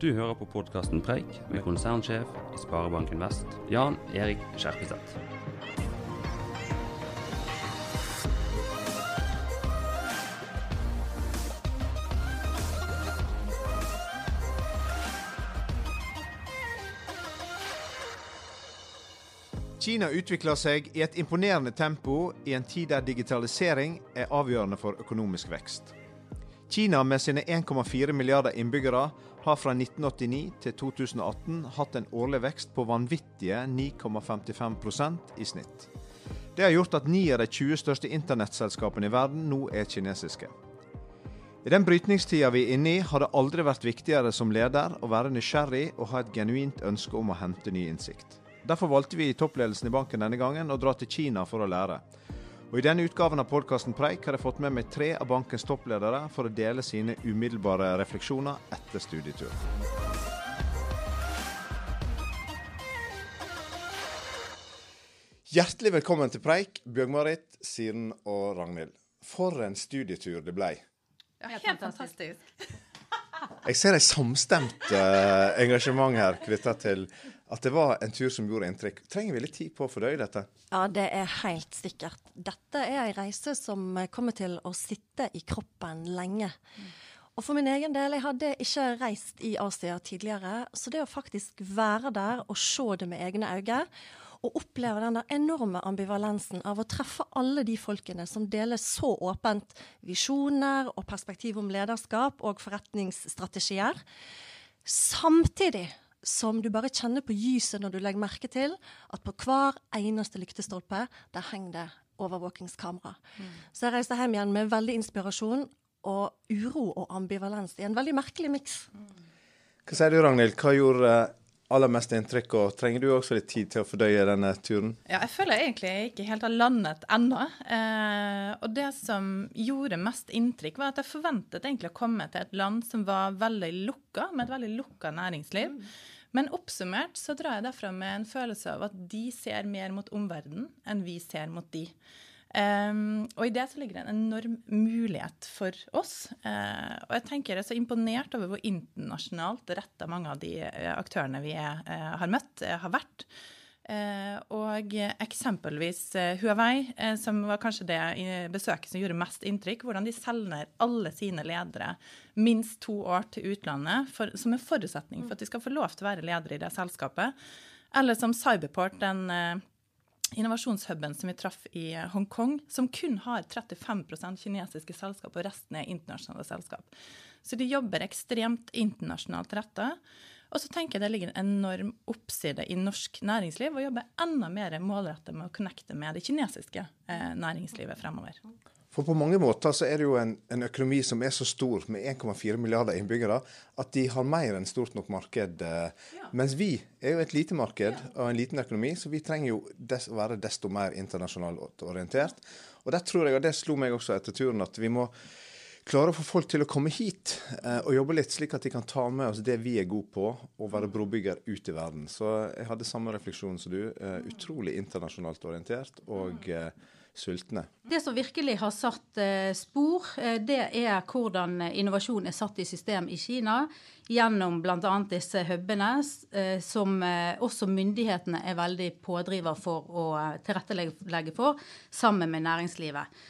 Du hører på podkasten Preik med konsernsjef i Sparebanken Vest, Jan Erik Skjerpeseth. Kina utvikler seg i et imponerende tempo i en tid der digitalisering er avgjørende for økonomisk vekst. Kina med sine 1,4 milliarder innbyggere har fra 1989 til 2018 hatt en årlig vekst på vanvittige 9,55% i snitt. Det har gjort at ni av de 20 største internettselskapene i verden nå er kinesiske. I den brytningstida vi er inne i, har det aldri vært viktigere som leder å være nysgjerrig og ha et genuint ønske om å hente ny innsikt. Derfor valgte vi i toppledelsen i banken denne gangen å dra til Kina for å lære. Og I denne utgaven av podkasten Preik har jeg fått med meg tre av bankens toppledere for å dele sine umiddelbare refleksjoner etter studietur. Hjertelig velkommen til Preik, Bjørg-Marit, Siren og Ragnhild. For en studietur det blei. Ja, helt fantastisk. Jeg ser et samstemt uh, engasjement her knytta til at det var en tur som gjorde inntrykk. Trenger vi litt tid på å fordøye dette? Ja, det er helt sikkert. Dette er ei reise som kommer til å sitte i kroppen lenge. Og for min egen del, jeg hadde ikke reist i Asia tidligere, så det å faktisk være der og se det med egne øyne, og oppleve den enorme ambivalensen av å treffe alle de folkene som deler så åpent visjoner og perspektiv om lederskap og forretningsstrategier, samtidig som du bare kjenner på gyset når du legger merke til at på hver eneste lyktestolpe der henger det overvåkingskamera. Mm. Så jeg reiste hjem igjen med veldig inspirasjon og uro og ambivalens i en veldig merkelig miks. Hva sier du, Ragnhild? Hva gjorde aller mest inntrykk, og trenger du også litt tid til å fordøye denne turen? Ja, jeg føler egentlig jeg ikke helt har landet ennå. Eh, og det som gjorde mest inntrykk, var at jeg forventet egentlig å komme til et land som var veldig lukka, med et veldig lukka næringsliv. Mm. Men oppsummert så drar jeg derfra med en følelse av at de ser mer mot omverdenen enn vi ser mot de. Um, og i det så ligger det en enorm mulighet for oss. Uh, og jeg tenker jeg er så imponert over hvor internasjonalt retta mange av de uh, aktørene vi er, uh, har møtt, har vært. og eksempelvis Huawei, som var kanskje det besøket som gjorde mest inntrykk. Hvordan de selger alle sine ledere minst to år til utlandet for, som en forutsetning for at de skal få lov til å være ledere i det selskapet. Eller som Cyberport, den innovasjonshuben som vi traff i eh, Hongkong, som kun har 35% kinesiske selskap, og resten er internasjonale selskap. Så de jobber ekstremt internasjonalt retta. Og så tenker jeg det ligger en enorm oppside i norsk næringsliv å jobbe enda mer målrettet med å connecte med det kinesiske eh, næringslivet fremover. For på mange måter så er det jo en, en økonomi som er så stor, med 1,4 milliarder innbyggere, at de har mer enn stort nok marked. Eh, ja. Mens vi er jo et lite marked ja. og en liten økonomi, så vi trenger jo des, være desto mer internasjonalt orientert. Og der tror jeg, og det slo meg også etter turen, at vi må klare å få folk til å komme hit eh, og jobbe litt, slik at de kan ta med oss det vi er gode på, og være brobygger ut i verden. Så jeg hadde samme refleksjon som du. Eh, utrolig internasjonalt orientert. og eh, sultne. Det som virkelig har satt eh, spor, eh, det er hvordan innovasjon er satt i system i Kina. Gjennom bl.a. disse hubene, eh, som også myndighetene er veldig pådriver for å tilrettelegge for, sammen med næringslivet.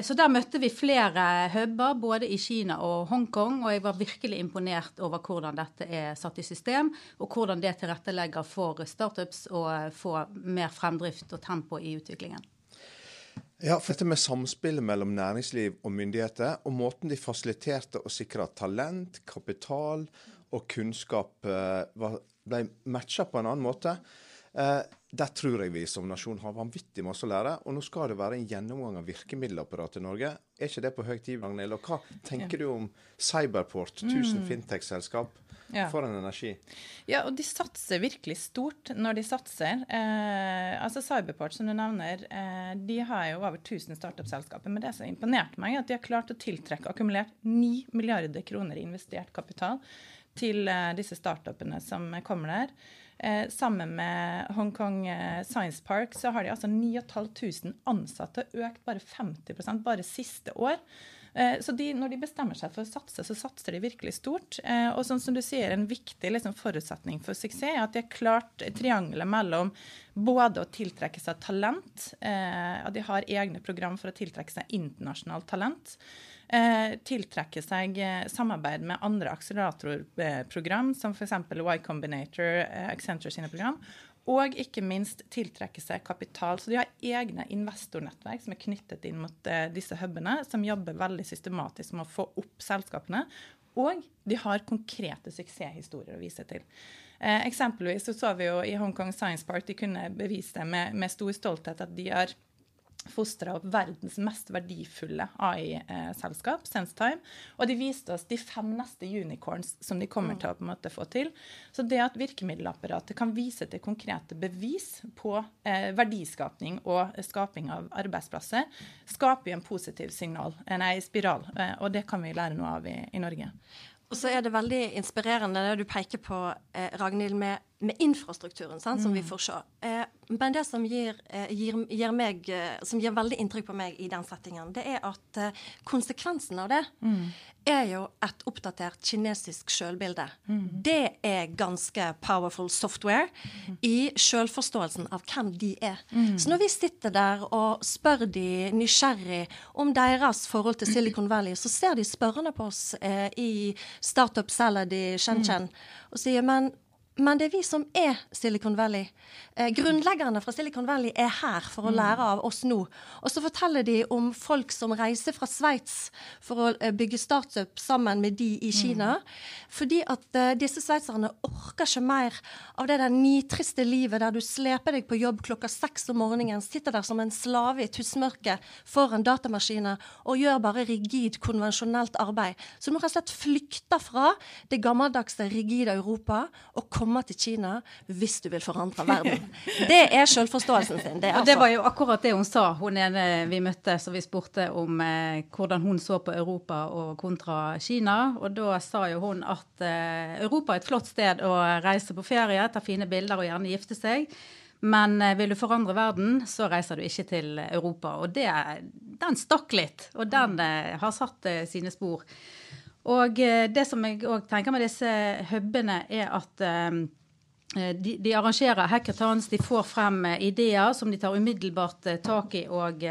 Så der møtte vi flere huber, både i Kina og Hongkong, og jeg var virkelig imponert over hvordan dette er satt i system, og hvordan det tilrettelegger for startups å få mer fremdrift og tempo i utviklingen. Ja, for dette med samspillet mellom næringsliv og myndigheter, og måten de fasiliterte og sikra talent, kapital og kunnskap eh, ble matcha på en annen måte. Der tror jeg vi som nasjon har vanvittig masse å lære. Og nå skal det være en gjennomgang av virkemiddelapparatet i Norge. Er ikke det på høy tid, Ragnhild? Og hva tenker du om Cyberport, 1000 mm. fintech-selskap? Ja. For en energi. Ja, og de satser virkelig stort når de satser. Eh, altså Cyberport, som du nevner, eh, de har jo over 1000 startup-selskaper. Men det som imponerte meg, er at de har klart å tiltrekke akkumulert 9 milliarder kroner i investert kapital til eh, disse startupene som kommer der. Eh, sammen med Hongkong eh, Science Park så har de altså 9500 ansatte, økt bare 50% bare siste år. Eh, så de, når de bestemmer seg for å satse, så satser de virkelig stort. Eh, og sånn som du sier, en viktig liksom, forutsetning for suksess er at de har klart triangelet mellom både å tiltrekke seg talent, at de har egne program for å tiltrekke seg internasjonalt talent. Eh, tiltrekke seg samarbeid med andre akseleratorprogram, som f.eks. Y Combinator, eh, Accenture sine program. Og ikke minst tiltrekke seg kapital. Så de har egne investornettverk som er knyttet inn mot uh, disse hubene, som jobber veldig systematisk med å få opp selskapene. Og de har konkrete suksesshistorier å vise til. Eh, eksempelvis så, så vi jo i Hongkong Science Park de kunne bevise det med, med stor stolthet at de har fostra opp verdens mest verdifulle AI-selskap, SenseTime. Og de viste oss de fem neste unicorns som de kommer til å på en måte få til. Så det at virkemiddelapparatet kan vise til konkrete bevis på eh, verdiskapning og skaping av arbeidsplasser, skaper jo en positiv signal, eh, nei, spiral. Eh, og det kan vi lære noe av i, i Norge. Og så er det veldig inspirerende det du peker på, eh, Ragnhild, med, med infrastrukturen sant, som mm. vi får se. Eh, men det som gir, eh, gir, gir, meg, eh, som gir veldig inntrykk på meg i den settingen, det er at eh, konsekvensen av det mm. er jo et oppdatert kinesisk sjølbilde. Mm. Det er ganske powerful software mm. i sjølforståelsen av hvem de er. Mm. Så når vi sitter der og spør de nysgjerrig om deres forhold til Silicon Valley, så ser de spørrende på oss eh, i Startup Salad i Shenzhen mm. og sier men men det er vi som er Silicon Valley. Eh, grunnleggerne fra Silicon Valley er her for å mm. lære av oss nå. Og så forteller de om folk som reiser fra Sveits for å eh, bygge startup sammen med de i Kina. Mm. Fordi at eh, disse sveitserne orker ikke mer av det der nitriste livet der du sleper deg på jobb klokka seks om morgenen, sitter der som en slave i tussmørket foran datamaskiner og gjør bare rigid, konvensjonelt arbeid. Så må rett og slett flykte fra det gammeldagse, rigide Europa og komme komme til Kina hvis du vil forandre verden. Det er selvforståelsen sin. Det, og det var jo akkurat det hun sa, hun ene vi møtte, så vi spurte om eh, hvordan hun så på Europa og kontra Kina. Og da sa jo hun at eh, Europa er et flott sted å reise på ferie, ta fine bilder og gjerne gifte seg. Men eh, vil du forandre verden, så reiser du ikke til Europa. Og det, den stakk litt, og den eh, har satt eh, sine spor. Og eh, det som jeg òg tenker med disse hubene, er at eh, de, de, arrangerer hackathons, de får frem eh, ideer som de tar umiddelbart tak i og,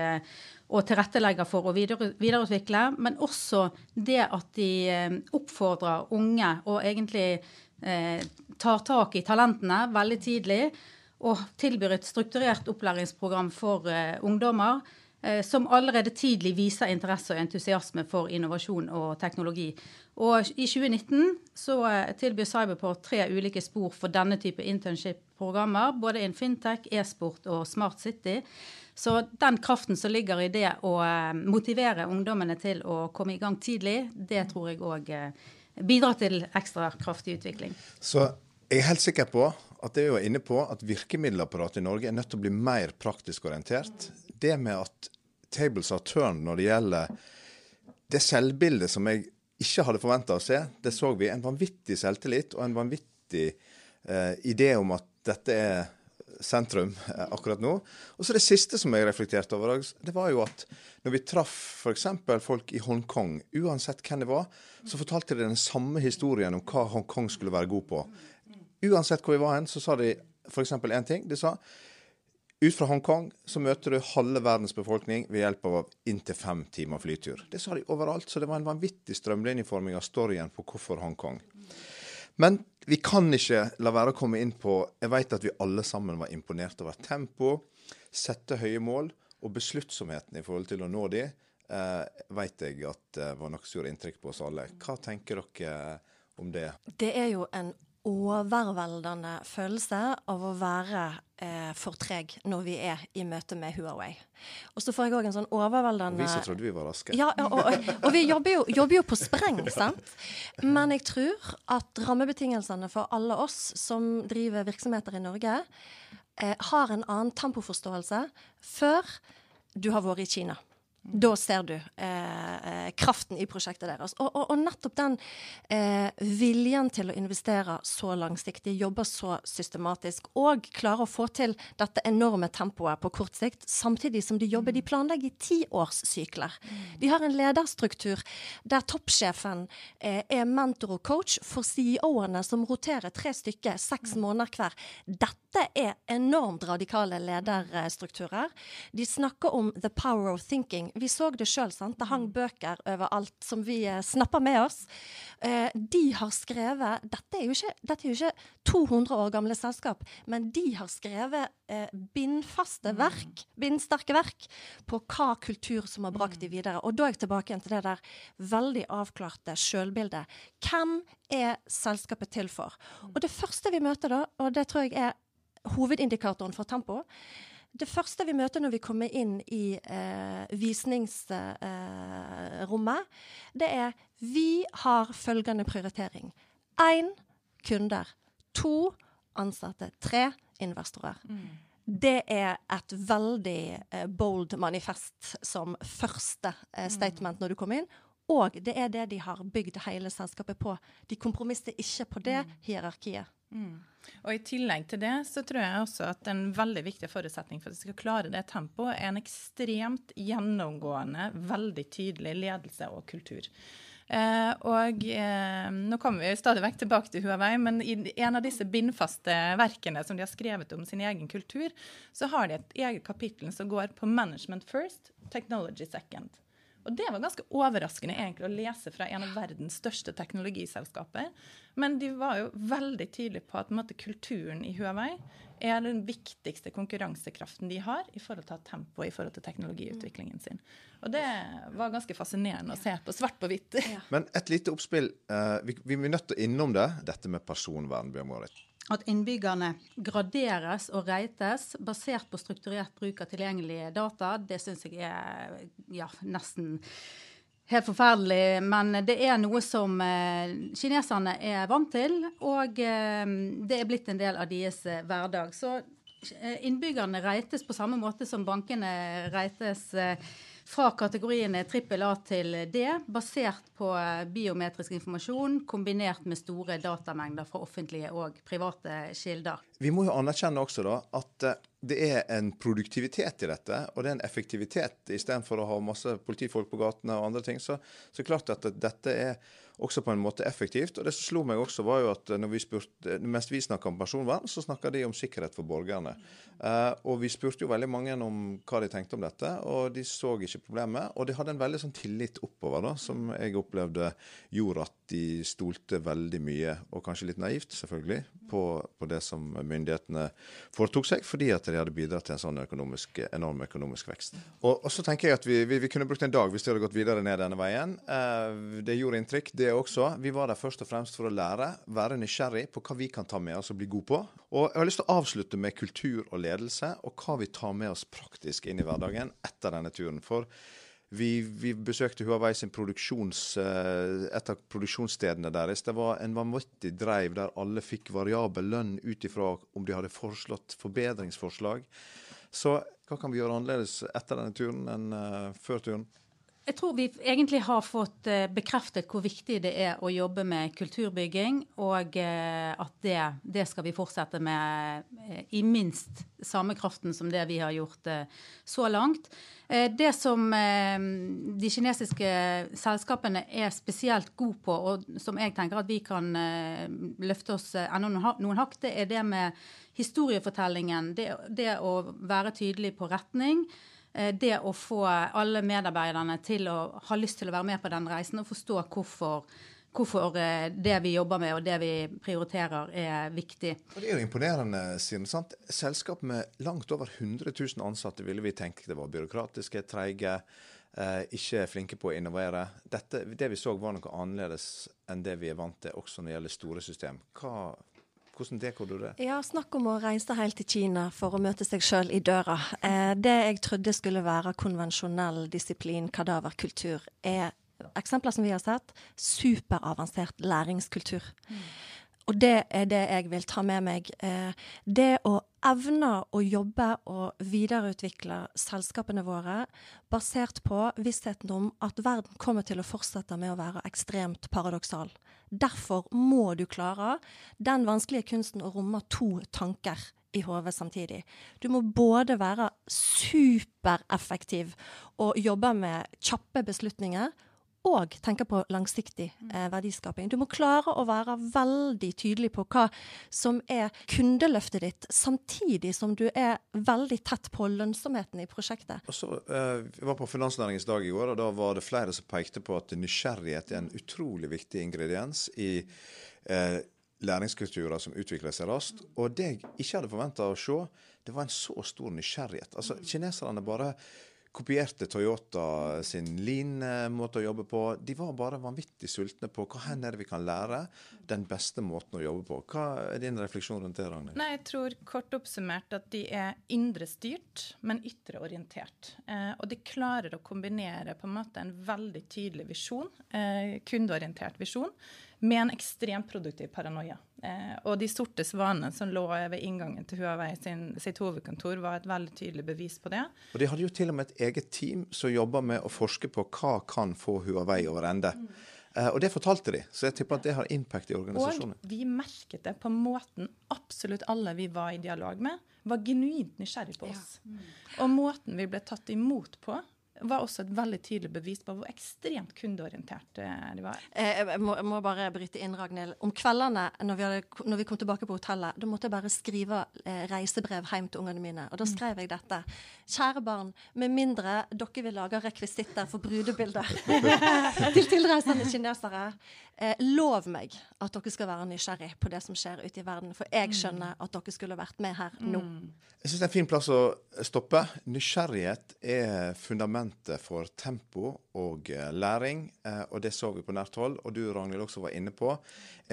og tilrettelegger for å videreutvikle. Men også det at de oppfordrer unge og egentlig eh, tar tak i talentene veldig tidlig. Og tilbyr et strukturert opplæringsprogram for eh, ungdommer Eh, som allerede tidlig viser interesse og entusiasme for innovasjon og teknologi. Og I 2019 så eh, tilbyr Cyberport tre ulike spor for denne type internship-programmer. Både innen fintech, e-sport og Smart City. Så den kraften som ligger i det å eh, motivere ungdommene til å komme i gang tidlig, det tror jeg òg bidrar til ekstra kraftig utvikling. Så jeg er helt sikker på at det er jo inne på at virkemiddelapparatet i Norge er nødt til å bli mer praktisk orientert. Det med at tables har turned når det gjelder det selvbildet som jeg ikke hadde forventa å se. Det så vi. En vanvittig selvtillit og en vanvittig eh, idé om at dette er sentrum eh, akkurat nå. Og så Det siste som jeg reflekterte over, det var jo at når vi traff f.eks. folk i Hongkong, uansett hvem det var, så fortalte de den samme historien om hva Hongkong skulle være god på. Uansett hvor vi var hen, så sa de f.eks. én ting. De sa ut fra Hongkong så møter du halve verdens befolkning ved hjelp av inntil fem timer flytur. Det sa de overalt, så det var en vanvittig strømlinjeforming av storyen på hvorfor Hongkong. Men vi kan ikke la være å komme inn på Jeg vet at vi alle sammen var imponert over tempo, sette høye mål og besluttsomheten i forhold til å nå de. Eh, vet jeg at det var nok gjorde inntrykk på oss alle. Hva tenker dere om det? Det er jo en overveldende følelse av å være eh, for treg når vi er i møte med Huawei. Og så får jeg òg en sånn overveldende Vi som trodde vi var raske. Ja, og, og, og vi jobber jo, jobber jo, på spreng, sant. Men jeg tror at rammebetingelsene for alle oss som driver virksomheter i Norge, eh, har en annen tempoforståelse før du har vært i Kina. Da ser du eh, eh, kraften i prosjektet deres. Og, og, og nettopp den eh, viljen til å investere så langsiktig, jobbe så systematisk og klare å få til dette enorme tempoet på kort sikt, samtidig som de jobber. De planlegger i tiårssykler. De har en lederstruktur der toppsjefen eh, er mentor og coach for CEO-ene, som roterer tre stykker seks måneder hver. Dette er enormt radikale lederstrukturer. De snakker om the power of thinking vi så det sjøl. Det hang bøker overalt som vi eh, snappa med oss. Eh, de har skrevet dette er, ikke, dette er, jo ikke, 200 år gamle selskap, men de har skrevet eh, bindfaste mm. verk, bindsterke verk, på hva kultur som har brakt de mm. videre. Og da er jeg tilbake igjen til det der veldig avklarte sjølbildet. Hvem er selskapet til for? Mm. Og det første vi møter da, og det tror jeg er hovedindikatoren for tempo, det første vi møter når vi kommer inn i eh, visningsrommet, eh, det er vi har følgende prioritering. Én kunder. To ansatte. Tre investorer. Mm. Det er et veldig eh, bold manifest som første eh, mm. statement når du kommer inn. Og det er det de har bygd hele selskapet på. De kompromisser ikke på det mm. hierarkiet. Mm. Og I tillegg til det så tror jeg også at en veldig viktig forutsetning for at vi skal klare det tempoet, er en ekstremt gjennomgående, veldig tydelig ledelse og kultur. Eh, og eh, Nå kommer vi stadig vekk tilbake til Huawei, men i en av disse bindfaste verkene som de har skrevet om sin egen kultur, så har de et eget kapittel som går på 'Management first, technology second'. Og det var ganske overraskende egentlig å lese fra en av verdens største teknologiselskaper. Men de var jo veldig tydelige på at måte, kulturen i Huawei er den viktigste konkurransekraften de har i forhold til tempo i forhold til teknologiutviklingen sin. Og det var ganske fascinerende å se på svart på hvitt. Men et lite oppspill. Uh, vi, vi, er nødt til å innom det, dette med personvern. Bjørn at innbyggerne graderes og reites basert på strukturert bruk av tilgjengelige data, det syns jeg er ja, nesten helt forferdelig. Men det er noe som eh, kineserne er vant til, og eh, det er blitt en del av deres eh, hverdag. Så innbyggerne reites på samme måte som bankene reites. Eh, fra kategoriene trippel A til D, basert på biometrisk informasjon kombinert med store datamengder fra offentlige og private kilder. Vi må jo anerkjenne også da at eh, det er en produktivitet i dette, og det er en effektivitet. Istedenfor å ha masse politifolk på gatene og andre ting, så, så klart at dette er også på en måte effektivt. Og det som slo meg også, var jo at når vi spurte, mens vi snakka om personvern, så snakka de om sikkerhet for borgerne. Uh, og vi spurte jo veldig mange om hva de tenkte om dette, og de så ikke problemet. Og de hadde en veldig sånn tillit oppover, da, som jeg opplevde gjorde at de stolte veldig mye, og kanskje litt naivt selvfølgelig, på, på det som myndighetene foretok seg, fordi at de hadde bidratt til en sånn økonomisk, enorm økonomisk vekst. Og, og, så tenker jeg at vi, vi, vi, kunne brukt en dag hvis de hadde gått videre ned denne veien. Det gjorde inntrykk. Det det også. Vi var der først og fremst for å lære, være nysgjerrig på hva vi kan ta med oss og bli gode på. Og jeg har lyst til å avslutte med kultur og ledelse, og hva vi tar med oss praktisk inn i hverdagen etter denne turen. For vi, vi besøkte Huawei sin produksjons, eh, et av produksjonsstedene deres. Det var en vanvittig dreiv der alle fikk variabel lønn ut ifra om de hadde foreslått forbedringsforslag. Så hva kan vi gjøre annerledes etter denne turen enn uh, før turen? Jeg tror vi egentlig har fått eh, bekreftet hvor viktig det er å jobbe med kulturbygging, og eh, at det, det skal vi fortsette med eh, i minst samme kraften som det vi har gjort så langt. Det som de kinesiske selskapene er spesielt gode på, og som jeg tenker at vi kan løfte oss enda noen hakk, det er det med historiefortellingen. Det, det å være tydelig på retning. Eh, det å få alle medarbeiderne til å ha lyst til å være med på den reisen og forstå hvorfor, hvorfor eh, det vi jobber med og det vi prioriterer, er viktig. Og Det er jo imponerende, Siden, sant? Selskap med langt over 100 000 ansatte ville vi tenke det var byråkratiske, treige, eh, ikke flinke på å innovere. Dette, det vi så var noe annerledes enn det vi er vant til, også når det gjelder store system. Hva hvordan dekker du det? Ja, Snakk om å reise helt til Kina for å møte seg sjøl i døra. Eh, det jeg trodde skulle være konvensjonell disiplin, kadaverkultur, er eksempler som vi har sett, superavansert læringskultur. Mm. Og det er det jeg vil ta med meg. Eh, det å evne å jobbe og videreutvikle selskapene våre basert på vissheten om at verden kommer til å fortsette med å være ekstremt paradoksal. Derfor må du klare den vanskelige kunsten å romme to tanker i hodet samtidig. Du må både være supereffektiv og jobbe med kjappe beslutninger, og tenke på langsiktig eh, verdiskaping. Du må klare å være veldig tydelig på hva som er kundeløftet ditt, samtidig som du er veldig tett på lønnsomheten i prosjektet. Og så, eh, Vi var på Finansnæringens dag i går, og da var det flere som pekte på at nysgjerrighet er en utrolig viktig ingrediens i eh, læringskulturer som utvikler seg raskt. Og det jeg ikke hadde forventa å se, det var en så stor nysgjerrighet. Altså, Kineserne bare kopierte Toyota sin Lean-måte å jobbe på. De var bare vanvittig sultne på hva hen er det vi kan lære den beste måten å jobbe på. Hva er din refleksjon rundt det, Ragnhild? Nei, Jeg tror kort oppsummert at de er indre styrt, men ytreorientert. Eh, og de klarer å kombinere på en måte en veldig tydelig visjon, eh, kundeorientert visjon, med en ekstremt produktiv paranoia. Eh, og de sorte svanene som lå ved inngangen til Huawei sin, sitt hovedkontor, var et veldig tydelig bevis på det. Og De hadde jo til og med et eget team som jobba med å forske på hva kan få Huawei over ende. Mm. Eh, og det fortalte de, så jeg tipper at det har impact i organisasjonen. Og vi merket det på måten absolutt alle vi var i dialog med, var genuint nysgjerrig på oss. Ja. Mm. Og måten vi ble tatt imot på, var også et veldig tydelig bevis på hvor ekstremt kundeorientert eh, de var. Eh, jeg må, jeg må bare bryte inn, Ragnhild. Om kveldene når vi, hadde, når vi, kom tilbake på hotellet, da måtte jeg bare skrive eh, reisebrev hjem til ungene mine. Og da mm. skrev jeg dette. Kjære barn, med mindre dere vil lage rekvisitter for brudebilder til tilreisende kinesere, Eh, lov meg at dere skal være nysgjerrig på det som skjer ute i verden. For jeg mm. skjønner at dere skulle vært med her nå. Mm. Jeg syns det er en fin plass å stoppe. Nysgjerrighet er fundamentet for tempo og eh, læring. Eh, og det så vi på nært hold, og du Ragnhild også var inne på.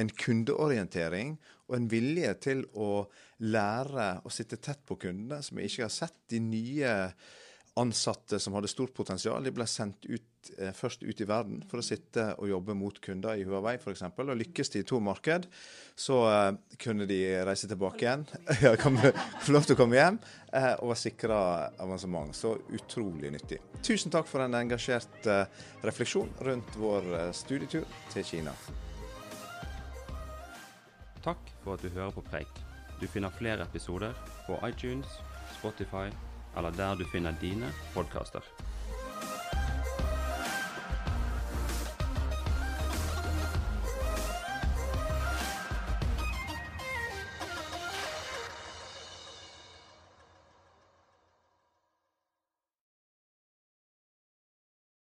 En kundeorientering og en vilje til å lære å sitte tett på kundene, som vi ikke har sett. De nye ansatte som hadde stort potensial. De ble sendt ut, eh, først ut i verden for å sitte og jobbe mot kunder i Huawei f.eks. Og lykkes de i to marked, så eh, kunne de reise tilbake igjen, få lov til å komme hjem eh, og være sikra avansement. Så utrolig nyttig. Tusen takk for en engasjert eh, refleksjon rundt vår eh, studietur til Kina. Takk for at du hører på Preik. Du finner flere episoder på iTunes, Spotify eller der du finner dine podkaster.